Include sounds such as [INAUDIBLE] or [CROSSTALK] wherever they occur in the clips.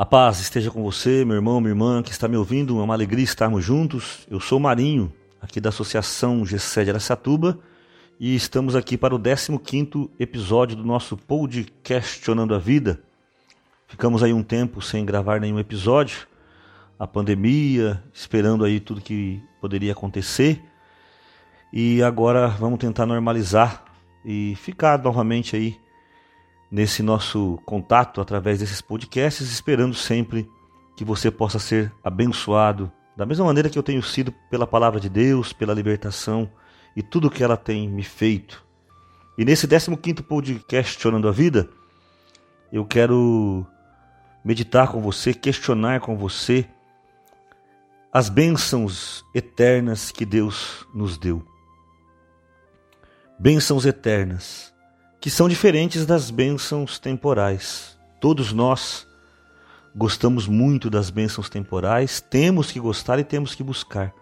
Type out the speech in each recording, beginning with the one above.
A paz esteja com você, meu irmão, minha irmã, que está me ouvindo. É uma alegria estarmos juntos. Eu sou Marinho, aqui da Associação GC de Aracatuba, e estamos aqui para o 15º episódio do nosso podcast Questionando a Vida. Ficamos aí um tempo sem gravar nenhum episódio, a pandemia, esperando aí tudo que poderia acontecer. E agora vamos tentar normalizar e ficar novamente aí nesse nosso contato através desses podcasts, esperando sempre que você possa ser abençoado da mesma maneira que eu tenho sido pela palavra de Deus, pela libertação e tudo que ela tem me feito. E nesse 15º podcast Questionando a Vida, eu quero meditar com você, questionar com você as bênçãos eternas que Deus nos deu. Bênçãos eternas que são diferentes das bênçãos temporais. Todos nós gostamos muito das bênçãos temporais, temos que gostar e temos que buscar.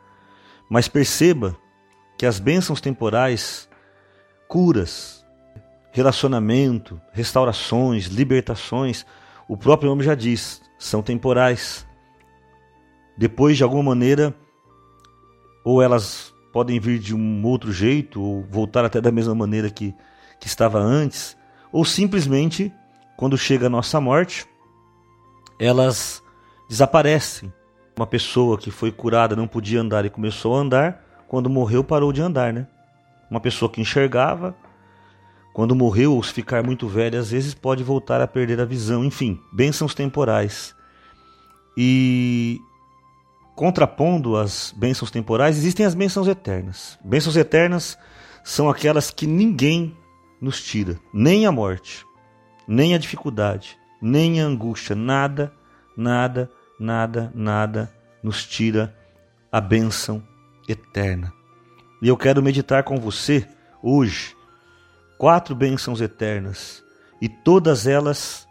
Mas perceba que as bênçãos temporais, curas, relacionamento, restaurações, libertações, o próprio nome já diz, são temporais. Depois, de alguma maneira, ou elas podem vir de um outro jeito, ou voltar até da mesma maneira que que estava antes, ou simplesmente, quando chega a nossa morte, elas desaparecem. Uma pessoa que foi curada não podia andar e começou a andar, quando morreu parou de andar, né? Uma pessoa que enxergava, quando morreu ou se ficar muito velha, às vezes pode voltar a perder a visão. Enfim, bênçãos temporais. E contrapondo as bênçãos temporais, existem as bênçãos eternas. Bênçãos eternas são aquelas que ninguém nos tira, nem a morte, nem a dificuldade, nem a angústia, nada, nada, nada, nada nos tira a bênção eterna. E eu quero meditar com você hoje quatro bênçãos eternas, e todas elas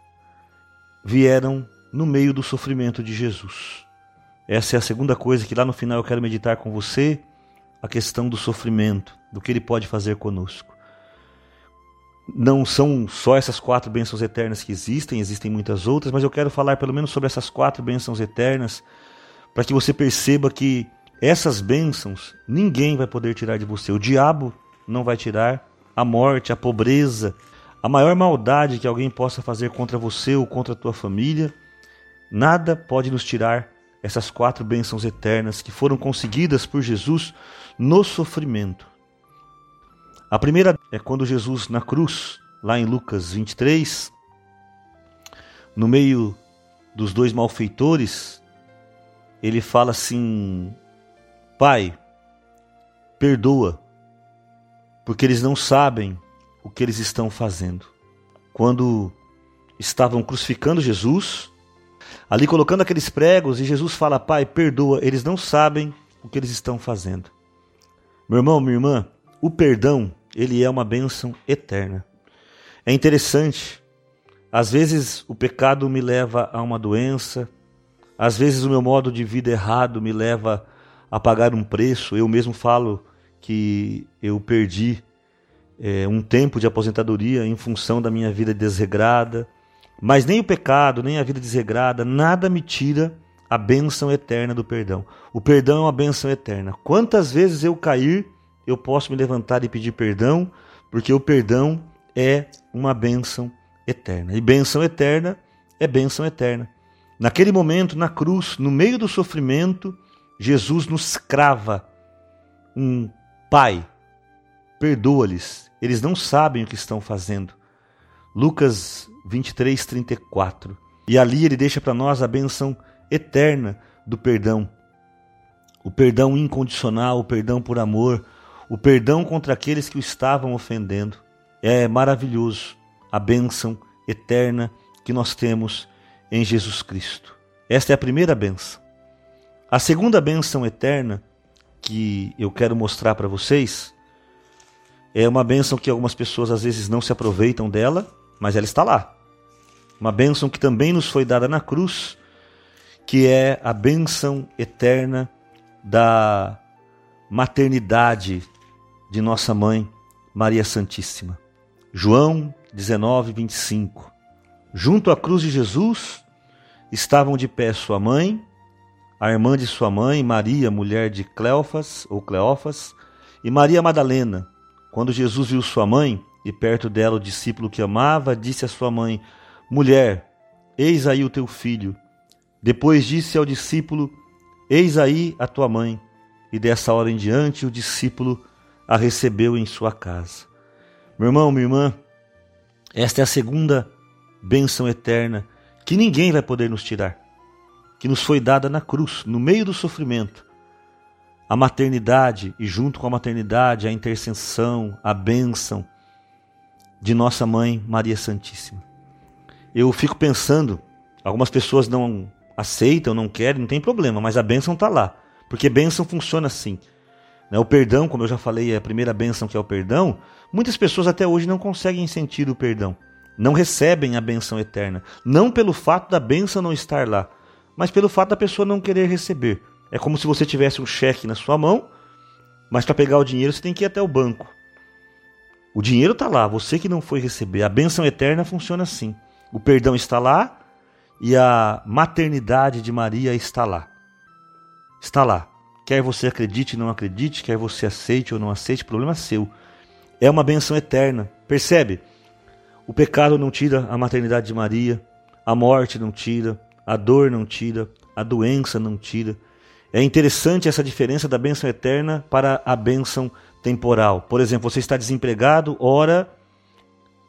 vieram no meio do sofrimento de Jesus. Essa é a segunda coisa que lá no final eu quero meditar com você, a questão do sofrimento, do que ele pode fazer conosco não são só essas quatro bênçãos eternas que existem, existem muitas outras, mas eu quero falar pelo menos sobre essas quatro bênçãos eternas, para que você perceba que essas bênçãos ninguém vai poder tirar de você. O diabo não vai tirar, a morte, a pobreza, a maior maldade que alguém possa fazer contra você ou contra a tua família, nada pode nos tirar essas quatro bênçãos eternas que foram conseguidas por Jesus no sofrimento. A primeira é quando Jesus na cruz, lá em Lucas 23, no meio dos dois malfeitores, ele fala assim: Pai, perdoa, porque eles não sabem o que eles estão fazendo. Quando estavam crucificando Jesus, ali colocando aqueles pregos, e Jesus fala: Pai, perdoa, eles não sabem o que eles estão fazendo. Meu irmão, minha irmã, o perdão, ele é uma bênção eterna. É interessante, às vezes o pecado me leva a uma doença, às vezes o meu modo de vida errado me leva a pagar um preço. Eu mesmo falo que eu perdi é, um tempo de aposentadoria em função da minha vida desregrada, mas nem o pecado, nem a vida desregrada, nada me tira a bênção eterna do perdão. O perdão é uma bênção eterna. Quantas vezes eu cair eu posso me levantar e pedir perdão, porque o perdão é uma bênção eterna. E bênção eterna é bênção eterna. Naquele momento, na cruz, no meio do sofrimento, Jesus nos crava um Pai, perdoa-lhes, eles não sabem o que estão fazendo. Lucas 23, 34. E ali ele deixa para nós a bênção eterna do perdão. O perdão incondicional, o perdão por amor, o perdão contra aqueles que o estavam ofendendo. É maravilhoso a bênção eterna que nós temos em Jesus Cristo. Esta é a primeira bênção. A segunda bênção eterna que eu quero mostrar para vocês é uma bênção que algumas pessoas às vezes não se aproveitam dela, mas ela está lá. Uma bênção que também nos foi dada na cruz, que é a bênção eterna da maternidade de nossa mãe Maria Santíssima. João 19, 25. Junto à cruz de Jesus, estavam de pé sua mãe, a irmã de sua mãe, Maria, mulher de Cleofas ou Cleofas, e Maria Madalena. Quando Jesus viu sua mãe e perto dela o discípulo que amava, disse à sua mãe: Mulher, eis aí o teu filho. Depois disse ao discípulo: Eis aí a tua mãe. E dessa hora em diante o discípulo a recebeu em sua casa. Meu irmão, minha irmã, esta é a segunda bênção eterna que ninguém vai poder nos tirar, que nos foi dada na cruz, no meio do sofrimento. A maternidade e, junto com a maternidade, a intercessão, a bênção de nossa mãe Maria Santíssima. Eu fico pensando, algumas pessoas não aceitam, não querem, não tem problema, mas a bênção está lá, porque bênção funciona assim. Né? O perdão, como eu já falei, é a primeira bênção que é o perdão. Muitas pessoas até hoje não conseguem sentir o perdão não recebem a benção eterna. Não pelo fato da benção não estar lá, mas pelo fato da pessoa não querer receber. É como se você tivesse um cheque na sua mão, mas para pegar o dinheiro você tem que ir até o banco. O dinheiro está lá, você que não foi receber. A benção eterna funciona assim. O perdão está lá e a maternidade de Maria está lá. Está lá. Quer você acredite ou não acredite, quer você aceite ou não aceite, problema seu. É uma benção eterna. Percebe? O pecado não tira a maternidade de Maria, a morte não tira, a dor não tira, a doença não tira. É interessante essa diferença da bênção eterna para a bênção temporal. Por exemplo, você está desempregado, ora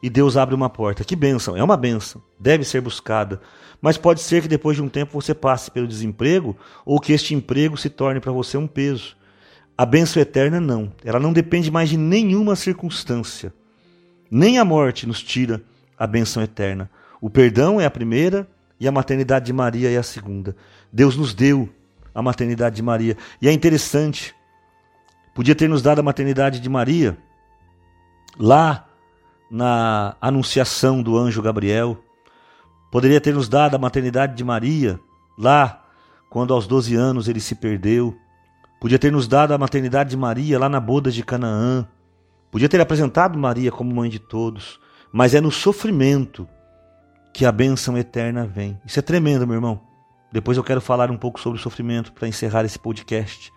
e Deus abre uma porta. Que bênção! É uma bênção, deve ser buscada. Mas pode ser que depois de um tempo você passe pelo desemprego ou que este emprego se torne para você um peso. A bênção eterna não. Ela não depende mais de nenhuma circunstância. Nem a morte nos tira a benção eterna. O perdão é a primeira e a maternidade de Maria é a segunda. Deus nos deu a maternidade de Maria. E é interessante, podia ter nos dado a maternidade de Maria lá na anunciação do anjo Gabriel. Poderia ter nos dado a maternidade de Maria lá quando aos 12 anos ele se perdeu. Podia ter nos dado a maternidade de Maria lá na boda de Canaã. Podia ter apresentado Maria como mãe de todos, mas é no sofrimento que a bênção eterna vem. Isso é tremendo, meu irmão. Depois eu quero falar um pouco sobre o sofrimento para encerrar esse podcast.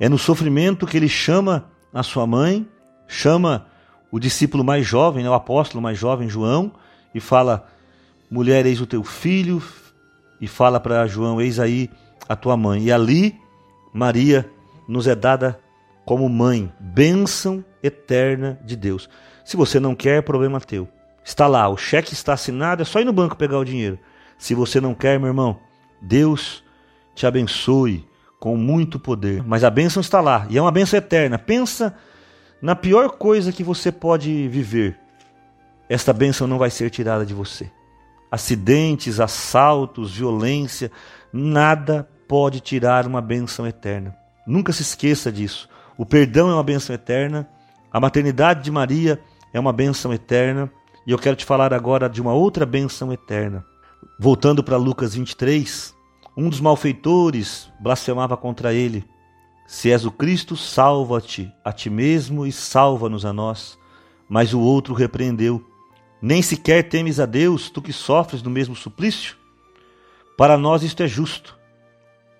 É no sofrimento que ele chama a sua mãe, chama o discípulo mais jovem, né, o apóstolo mais jovem, João, e fala: Mulher, eis o teu filho, e fala para João: Eis aí a tua mãe. E ali, Maria nos é dada como mãe, bênção eterna de Deus. Se você não quer, é problema teu. Está lá, o cheque está assinado, é só ir no banco pegar o dinheiro. Se você não quer, meu irmão, Deus te abençoe com muito poder. Mas a bênção está lá, e é uma bênção eterna. Pensa na pior coisa que você pode viver. Esta bênção não vai ser tirada de você. Acidentes, assaltos, violência, nada pode tirar uma bênção eterna. Nunca se esqueça disso. O perdão é uma bênção eterna, a maternidade de Maria é uma bênção eterna, e eu quero te falar agora de uma outra bênção eterna. Voltando para Lucas 23, um dos malfeitores blasfemava contra ele: Se és o Cristo, salva-te a ti mesmo e salva-nos a nós. Mas o outro repreendeu: Nem sequer temes a Deus, tu que sofres no mesmo suplício? Para nós isto é justo.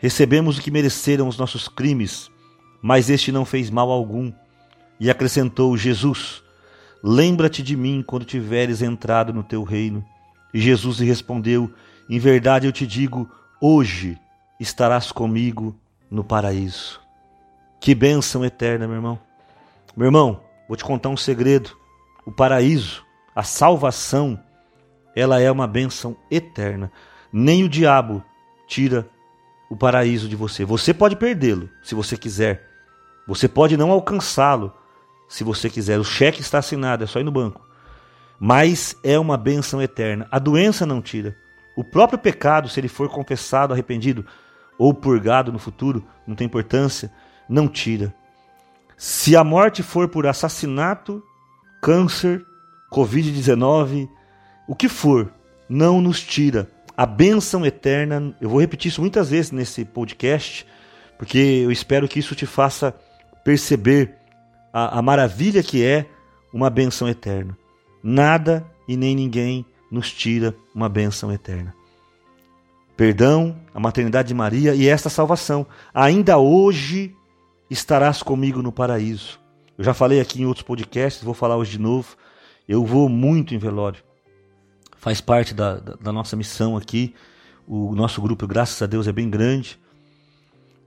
Recebemos o que mereceram os nossos crimes mas este não fez mal algum. E acrescentou Jesus: Lembra-te de mim quando tiveres entrado no teu reino. E Jesus lhe respondeu: Em verdade eu te digo, hoje estarás comigo no paraíso. Que bênção eterna, meu irmão. Meu irmão, vou te contar um segredo. O paraíso, a salvação, ela é uma bênção eterna. Nem o diabo tira o paraíso de você. Você pode perdê-lo, se você quiser, você pode não alcançá-lo se você quiser. O cheque está assinado, é só ir no banco. Mas é uma bênção eterna. A doença não tira. O próprio pecado, se ele for confessado, arrependido ou purgado no futuro, não tem importância, não tira. Se a morte for por assassinato, câncer, Covid-19, o que for, não nos tira. A bênção eterna, eu vou repetir isso muitas vezes nesse podcast, porque eu espero que isso te faça perceber a, a maravilha que é uma benção eterna. Nada e nem ninguém nos tira uma benção eterna. perdão, a maternidade de Maria e esta salvação. Ainda hoje estarás comigo no paraíso. Eu já falei aqui em outros podcasts, vou falar hoje de novo. Eu vou muito em velório. Faz parte da, da, da nossa missão aqui. O nosso grupo, graças a Deus, é bem grande.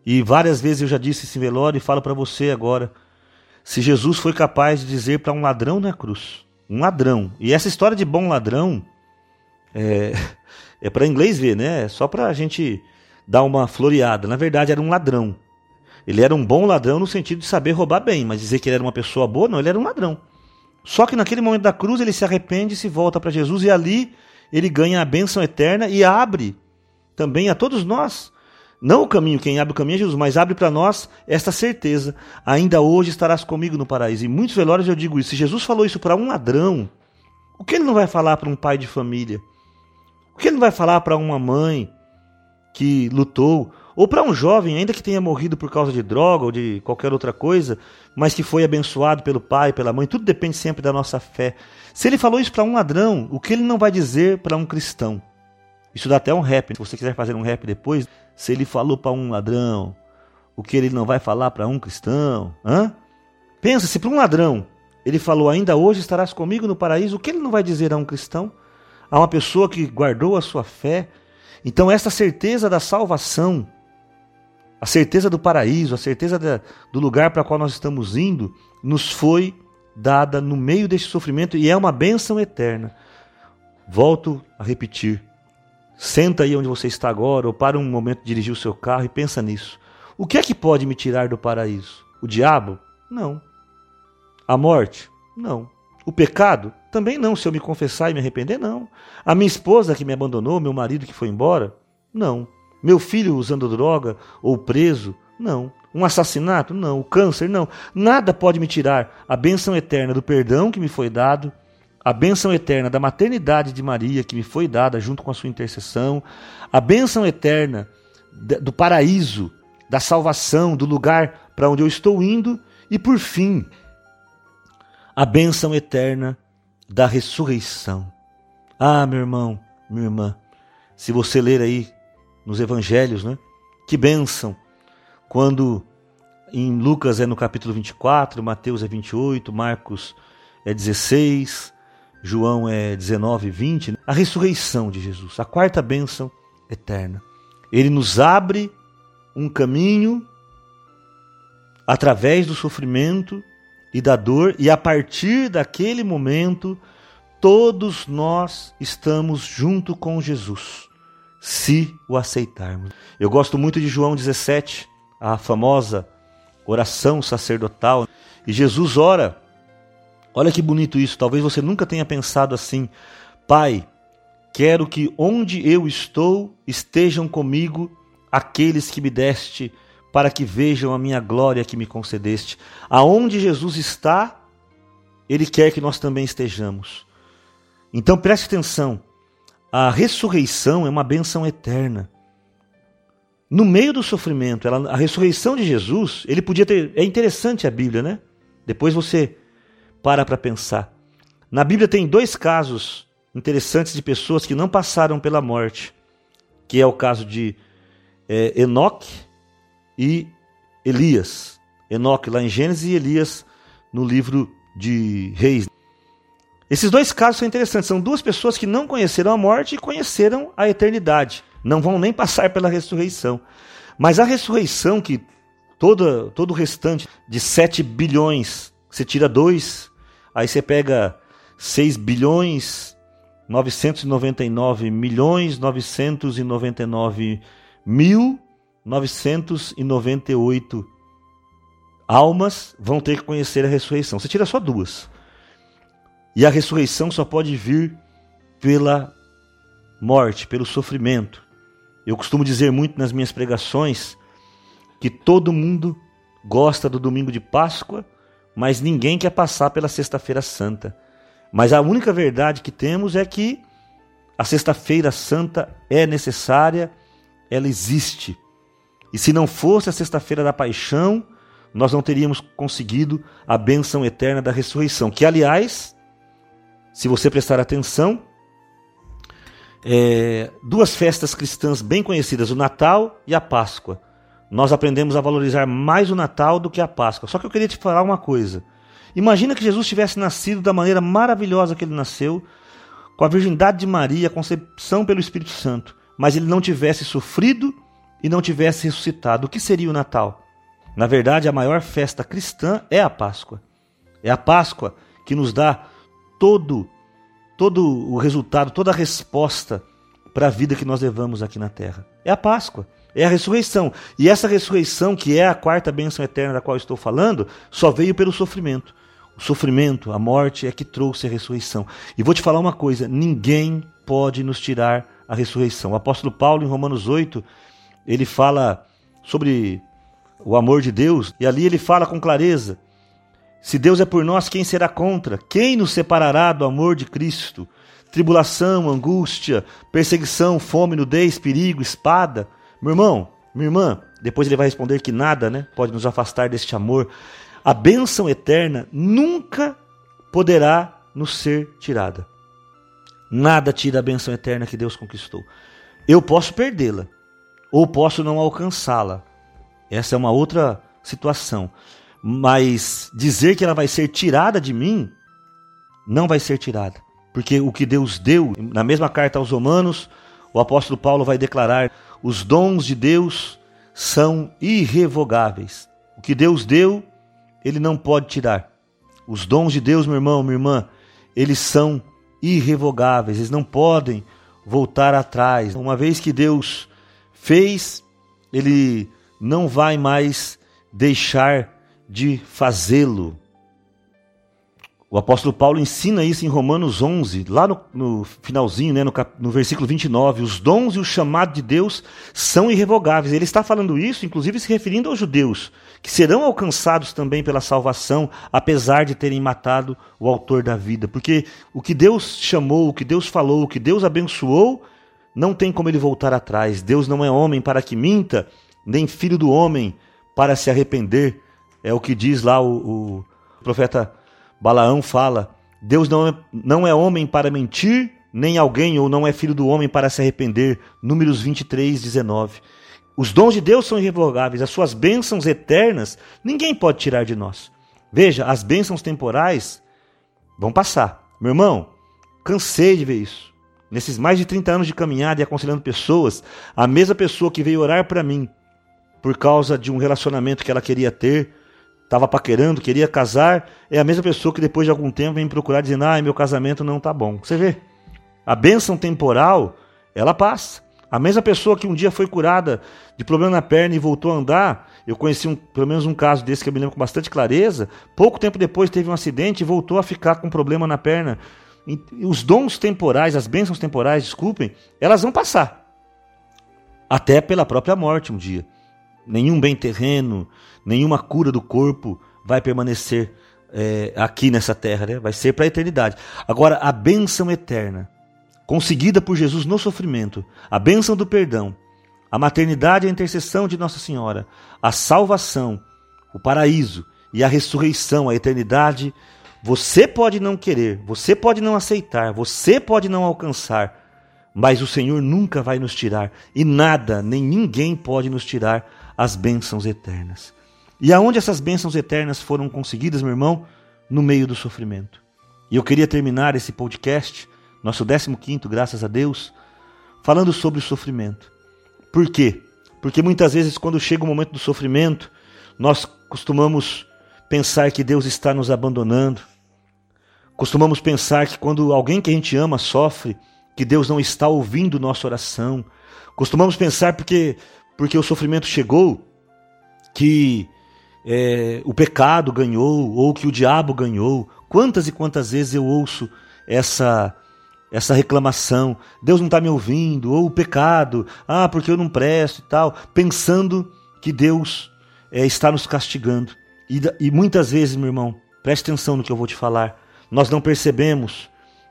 E várias vezes eu já disse esse velório e falo para você agora. Se Jesus foi capaz de dizer para um ladrão na cruz, um ladrão, e essa história de bom ladrão é, [LAUGHS] é para inglês ver, né? É só para a gente dar uma floreada. Na verdade, era um ladrão. Ele era um bom ladrão no sentido de saber roubar bem, mas dizer que ele era uma pessoa boa, não, ele era um ladrão. Só que naquele momento da cruz ele se arrepende e se volta para Jesus, e ali ele ganha a bênção eterna e abre também a todos nós não o caminho, quem abre o caminho é Jesus, mas abre para nós esta certeza. Ainda hoje estarás comigo no paraíso. Em muitos velórios eu digo isso. Se Jesus falou isso para um ladrão, o que ele não vai falar para um pai de família? O que ele não vai falar para uma mãe que lutou? Ou para um jovem, ainda que tenha morrido por causa de droga ou de qualquer outra coisa, mas que foi abençoado pelo pai, pela mãe, tudo depende sempre da nossa fé. Se ele falou isso para um ladrão, o que ele não vai dizer para um cristão? Isso dá até um rap. Se você quiser fazer um rap depois, se ele falou para um ladrão, o que ele não vai falar para um cristão? Hã? Pensa, se para um ladrão ele falou ainda hoje estarás comigo no paraíso, o que ele não vai dizer a um cristão? A uma pessoa que guardou a sua fé? Então, essa certeza da salvação, a certeza do paraíso, a certeza da, do lugar para qual nós estamos indo, nos foi dada no meio deste sofrimento e é uma bênção eterna. Volto a repetir: Senta aí onde você está agora, ou para um momento dirigir o seu carro e pensa nisso. O que é que pode me tirar do paraíso? O diabo? Não. A morte? Não. O pecado? Também não. Se eu me confessar e me arrepender, não. A minha esposa que me abandonou, meu marido que foi embora? Não. Meu filho usando droga ou preso? Não. Um assassinato? Não. O câncer? Não. Nada pode me tirar a bênção eterna do perdão que me foi dado, a bênção eterna da maternidade de Maria, que me foi dada junto com a sua intercessão, a bênção eterna do paraíso, da salvação, do lugar para onde eu estou indo, e por fim, a bênção eterna da ressurreição. Ah, meu irmão, minha irmã, se você ler aí nos evangelhos, né? Que bênção! Quando em Lucas é no capítulo 24, Mateus é 28, Marcos é 16, João é 19, 20, a ressurreição de Jesus, a quarta bênção eterna. Ele nos abre um caminho através do sofrimento e da dor, e a partir daquele momento, todos nós estamos junto com Jesus, se o aceitarmos. Eu gosto muito de João 17, a famosa oração sacerdotal, e Jesus ora Olha que bonito isso. Talvez você nunca tenha pensado assim. Pai, quero que onde eu estou estejam comigo aqueles que me deste, para que vejam a minha glória que me concedeste. Aonde Jesus está, Ele quer que nós também estejamos. Então preste atenção. A ressurreição é uma benção eterna. No meio do sofrimento, ela, a ressurreição de Jesus, ele podia ter. É interessante a Bíblia, né? Depois você para para pensar. Na Bíblia tem dois casos interessantes de pessoas que não passaram pela morte, que é o caso de é, Enoque e Elias. Enoque lá em Gênesis e Elias no livro de Reis. Esses dois casos são interessantes. São duas pessoas que não conheceram a morte e conheceram a eternidade. Não vão nem passar pela ressurreição. Mas a ressurreição que todo, todo o restante de 7 bilhões, você tira dois Aí você pega 6 bilhões 999 milhões 999 mil 998 almas vão ter que conhecer a ressurreição. Você tira só duas. E a ressurreição só pode vir pela morte, pelo sofrimento. Eu costumo dizer muito nas minhas pregações que todo mundo gosta do domingo de Páscoa mas ninguém quer passar pela Sexta-feira Santa. Mas a única verdade que temos é que a Sexta-feira Santa é necessária, ela existe. E se não fosse a Sexta-feira da Paixão, nós não teríamos conseguido a bênção eterna da ressurreição. Que, aliás, se você prestar atenção, é, duas festas cristãs bem conhecidas, o Natal e a Páscoa. Nós aprendemos a valorizar mais o Natal do que a Páscoa. Só que eu queria te falar uma coisa. Imagina que Jesus tivesse nascido da maneira maravilhosa que ele nasceu, com a virgindade de Maria, a concepção pelo Espírito Santo, mas ele não tivesse sofrido e não tivesse ressuscitado. O que seria o Natal? Na verdade, a maior festa cristã é a Páscoa. É a Páscoa que nos dá todo todo o resultado, toda a resposta para a vida que nós levamos aqui na terra. É a Páscoa, é a ressurreição. E essa ressurreição, que é a quarta bênção eterna da qual estou falando, só veio pelo sofrimento. O sofrimento, a morte é que trouxe a ressurreição. E vou te falar uma coisa: ninguém pode nos tirar a ressurreição. O apóstolo Paulo, em Romanos 8, ele fala sobre o amor de Deus, e ali ele fala com clareza se Deus é por nós, quem será contra? Quem nos separará do amor de Cristo? Tribulação, angústia, perseguição, fome, nudez, perigo, espada. Meu irmão, minha irmã, depois ele vai responder que nada né, pode nos afastar deste amor. A bênção eterna nunca poderá nos ser tirada. Nada tira a bênção eterna que Deus conquistou. Eu posso perdê-la, ou posso não alcançá-la. Essa é uma outra situação. Mas dizer que ela vai ser tirada de mim, não vai ser tirada. Porque o que Deus deu, na mesma carta aos Romanos, o apóstolo Paulo vai declarar: os dons de Deus são irrevogáveis. O que Deus deu, ele não pode tirar. Os dons de Deus, meu irmão, minha irmã, eles são irrevogáveis, eles não podem voltar atrás. Uma vez que Deus fez, ele não vai mais deixar de fazê-lo. O apóstolo Paulo ensina isso em Romanos 11, lá no, no finalzinho, né, no, cap, no versículo 29. Os dons e o chamado de Deus são irrevogáveis. Ele está falando isso, inclusive se referindo aos judeus, que serão alcançados também pela salvação, apesar de terem matado o autor da vida. Porque o que Deus chamou, o que Deus falou, o que Deus abençoou, não tem como ele voltar atrás. Deus não é homem para que minta, nem filho do homem para se arrepender. É o que diz lá o, o profeta Balaão fala. Deus não é, não é homem para mentir, nem alguém, ou não é filho do homem para se arrepender. Números 23, 19. Os dons de Deus são irrevogáveis, as suas bênçãos eternas ninguém pode tirar de nós. Veja, as bênçãos temporais vão passar. Meu irmão, cansei de ver isso. Nesses mais de 30 anos de caminhada e aconselhando pessoas, a mesma pessoa que veio orar para mim por causa de um relacionamento que ela queria ter, estava paquerando, queria casar, é a mesma pessoa que depois de algum tempo vem procurar dizendo: ah, meu casamento não está bom. Você vê, a bênção temporal, ela passa. A mesma pessoa que um dia foi curada de problema na perna e voltou a andar, eu conheci um, pelo menos um caso desse que eu me lembro com bastante clareza. Pouco tempo depois teve um acidente e voltou a ficar com problema na perna. E os dons temporais, as bênçãos temporais, desculpem, elas vão passar. Até pela própria morte um dia nenhum bem terreno, nenhuma cura do corpo vai permanecer é, aqui nessa terra, né? vai ser para a eternidade. Agora, a bênção eterna, conseguida por Jesus no sofrimento, a bênção do perdão, a maternidade e a intercessão de Nossa Senhora, a salvação, o paraíso e a ressurreição, a eternidade, você pode não querer, você pode não aceitar, você pode não alcançar, mas o Senhor nunca vai nos tirar e nada, nem ninguém pode nos tirar as bênçãos eternas. E aonde essas bênçãos eternas foram conseguidas, meu irmão? No meio do sofrimento. E eu queria terminar esse podcast, nosso 15, graças a Deus, falando sobre o sofrimento. Por quê? Porque muitas vezes, quando chega o momento do sofrimento, nós costumamos pensar que Deus está nos abandonando. Costumamos pensar que quando alguém que a gente ama sofre, que Deus não está ouvindo nossa oração. Costumamos pensar porque porque o sofrimento chegou, que é, o pecado ganhou ou que o diabo ganhou. Quantas e quantas vezes eu ouço essa essa reclamação, Deus não está me ouvindo, ou o pecado, ah, porque eu não presto e tal, pensando que Deus é, está nos castigando. E, e muitas vezes, meu irmão, preste atenção no que eu vou te falar, nós não percebemos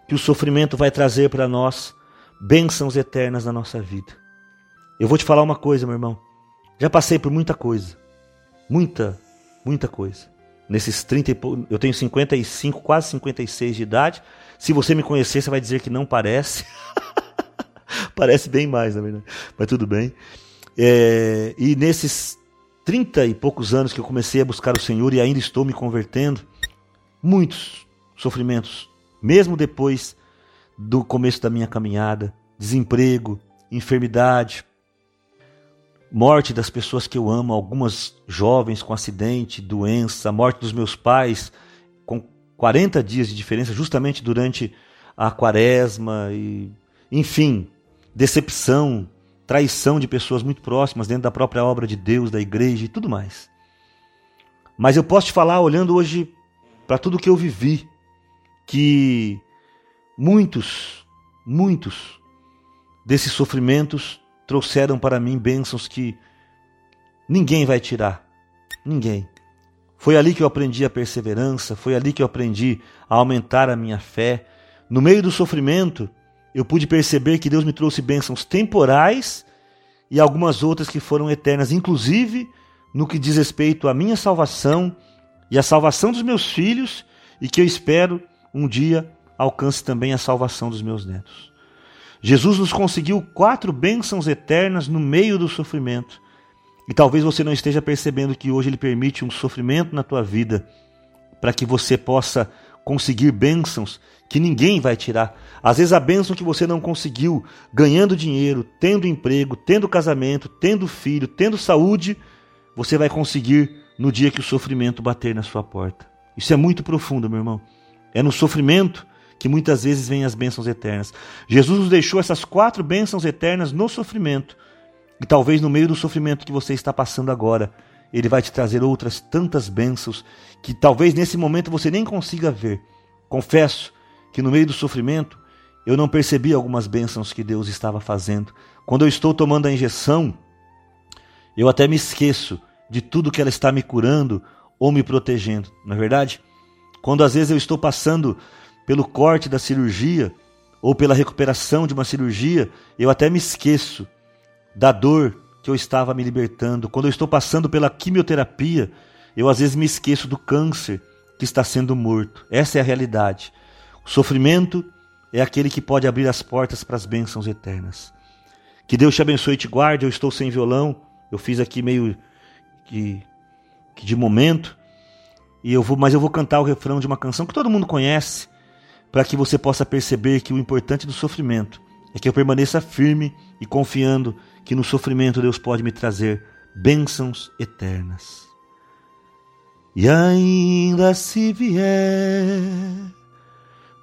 que o sofrimento vai trazer para nós bênçãos eternas na nossa vida. Eu vou te falar uma coisa, meu irmão. Já passei por muita coisa. Muita, muita coisa. Nesses 30 e eu tenho 55, quase 56 de idade. Se você me conhecer, você vai dizer que não parece. [LAUGHS] Parece bem mais, na verdade. Mas tudo bem. É, e nesses trinta e poucos anos que eu comecei a buscar o Senhor e ainda estou me convertendo, muitos sofrimentos, mesmo depois do começo da minha caminhada, desemprego, enfermidade, morte das pessoas que eu amo, algumas jovens com acidente, doença, morte dos meus pais com 40 dias de diferença, justamente durante a quaresma e enfim, decepção, traição de pessoas muito próximas dentro da própria obra de Deus, da igreja e tudo mais. Mas eu posso te falar, olhando hoje para tudo que eu vivi, que muitos, muitos desses sofrimentos trouxeram para mim bênçãos que ninguém vai tirar. Ninguém. Foi ali que eu aprendi a perseverança, foi ali que eu aprendi a aumentar a minha fé. No meio do sofrimento, eu pude perceber que Deus me trouxe bênçãos temporais e algumas outras que foram eternas, inclusive no que diz respeito à minha salvação e à salvação dos meus filhos, e que eu espero um dia alcance também a salvação dos meus netos. Jesus nos conseguiu quatro bênçãos eternas no meio do sofrimento. E talvez você não esteja percebendo que hoje Ele permite um sofrimento na tua vida para que você possa conseguir bênçãos que ninguém vai tirar. Às vezes a bênção que você não conseguiu ganhando dinheiro, tendo emprego, tendo casamento, tendo filho, tendo saúde, você vai conseguir no dia que o sofrimento bater na sua porta. Isso é muito profundo, meu irmão. É no sofrimento que muitas vezes vêm as bênçãos eternas. Jesus nos deixou essas quatro bênçãos eternas no sofrimento. E talvez no meio do sofrimento que você está passando agora, ele vai te trazer outras tantas bênçãos que talvez nesse momento você nem consiga ver. Confesso que no meio do sofrimento eu não percebi algumas bênçãos que Deus estava fazendo. Quando eu estou tomando a injeção, eu até me esqueço de tudo que ela está me curando ou me protegendo, não é verdade? Quando às vezes eu estou passando pelo corte da cirurgia ou pela recuperação de uma cirurgia, eu até me esqueço da dor que eu estava me libertando. Quando eu estou passando pela quimioterapia, eu às vezes me esqueço do câncer que está sendo morto. Essa é a realidade. O sofrimento é aquele que pode abrir as portas para as bênçãos eternas. Que Deus te abençoe e te guarde. Eu estou sem violão, eu fiz aqui meio que, que de momento, e eu vou, mas eu vou cantar o refrão de uma canção que todo mundo conhece, para que você possa perceber que o importante do sofrimento é que eu permaneça firme e confiando que no sofrimento Deus pode me trazer bênçãos eternas. E ainda se vier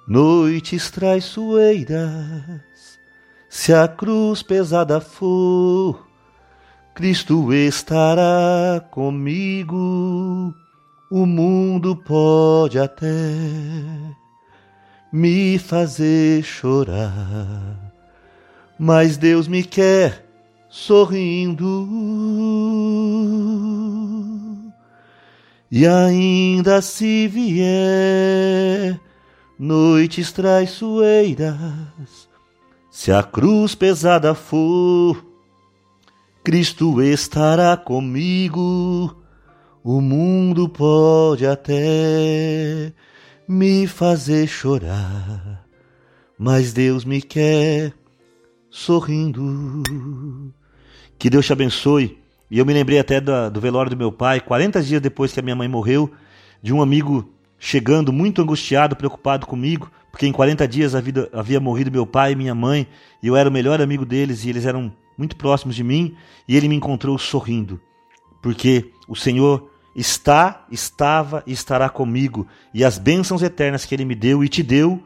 noites traiçoeiras, se a cruz pesada for, Cristo estará comigo. O mundo pode até me fazer chorar, mas Deus me quer sorrindo. E ainda se vier noites traiçoeiras, se a cruz pesada for, Cristo estará comigo. O mundo pode até me fazer chorar, mas Deus me quer sorrindo. Que Deus te abençoe. E eu me lembrei até do, do velório do meu pai, 40 dias depois que a minha mãe morreu, de um amigo chegando muito angustiado, preocupado comigo, porque em 40 dias vida, havia morrido meu pai e minha mãe, e eu era o melhor amigo deles e eles eram muito próximos de mim, e ele me encontrou sorrindo, porque o Senhor está, estava e estará comigo, e as bênçãos eternas que ele me deu e te deu,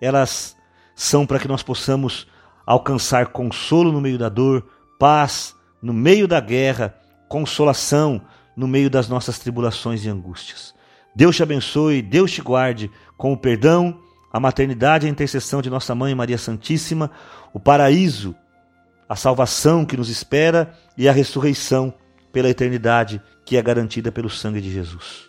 elas são para que nós possamos alcançar consolo no meio da dor, paz no meio da guerra, consolação no meio das nossas tribulações e angústias. Deus te abençoe, Deus te guarde com o perdão, a maternidade e a intercessão de nossa mãe Maria Santíssima, o paraíso, a salvação que nos espera e a ressurreição pela eternidade que é garantida pelo sangue de Jesus.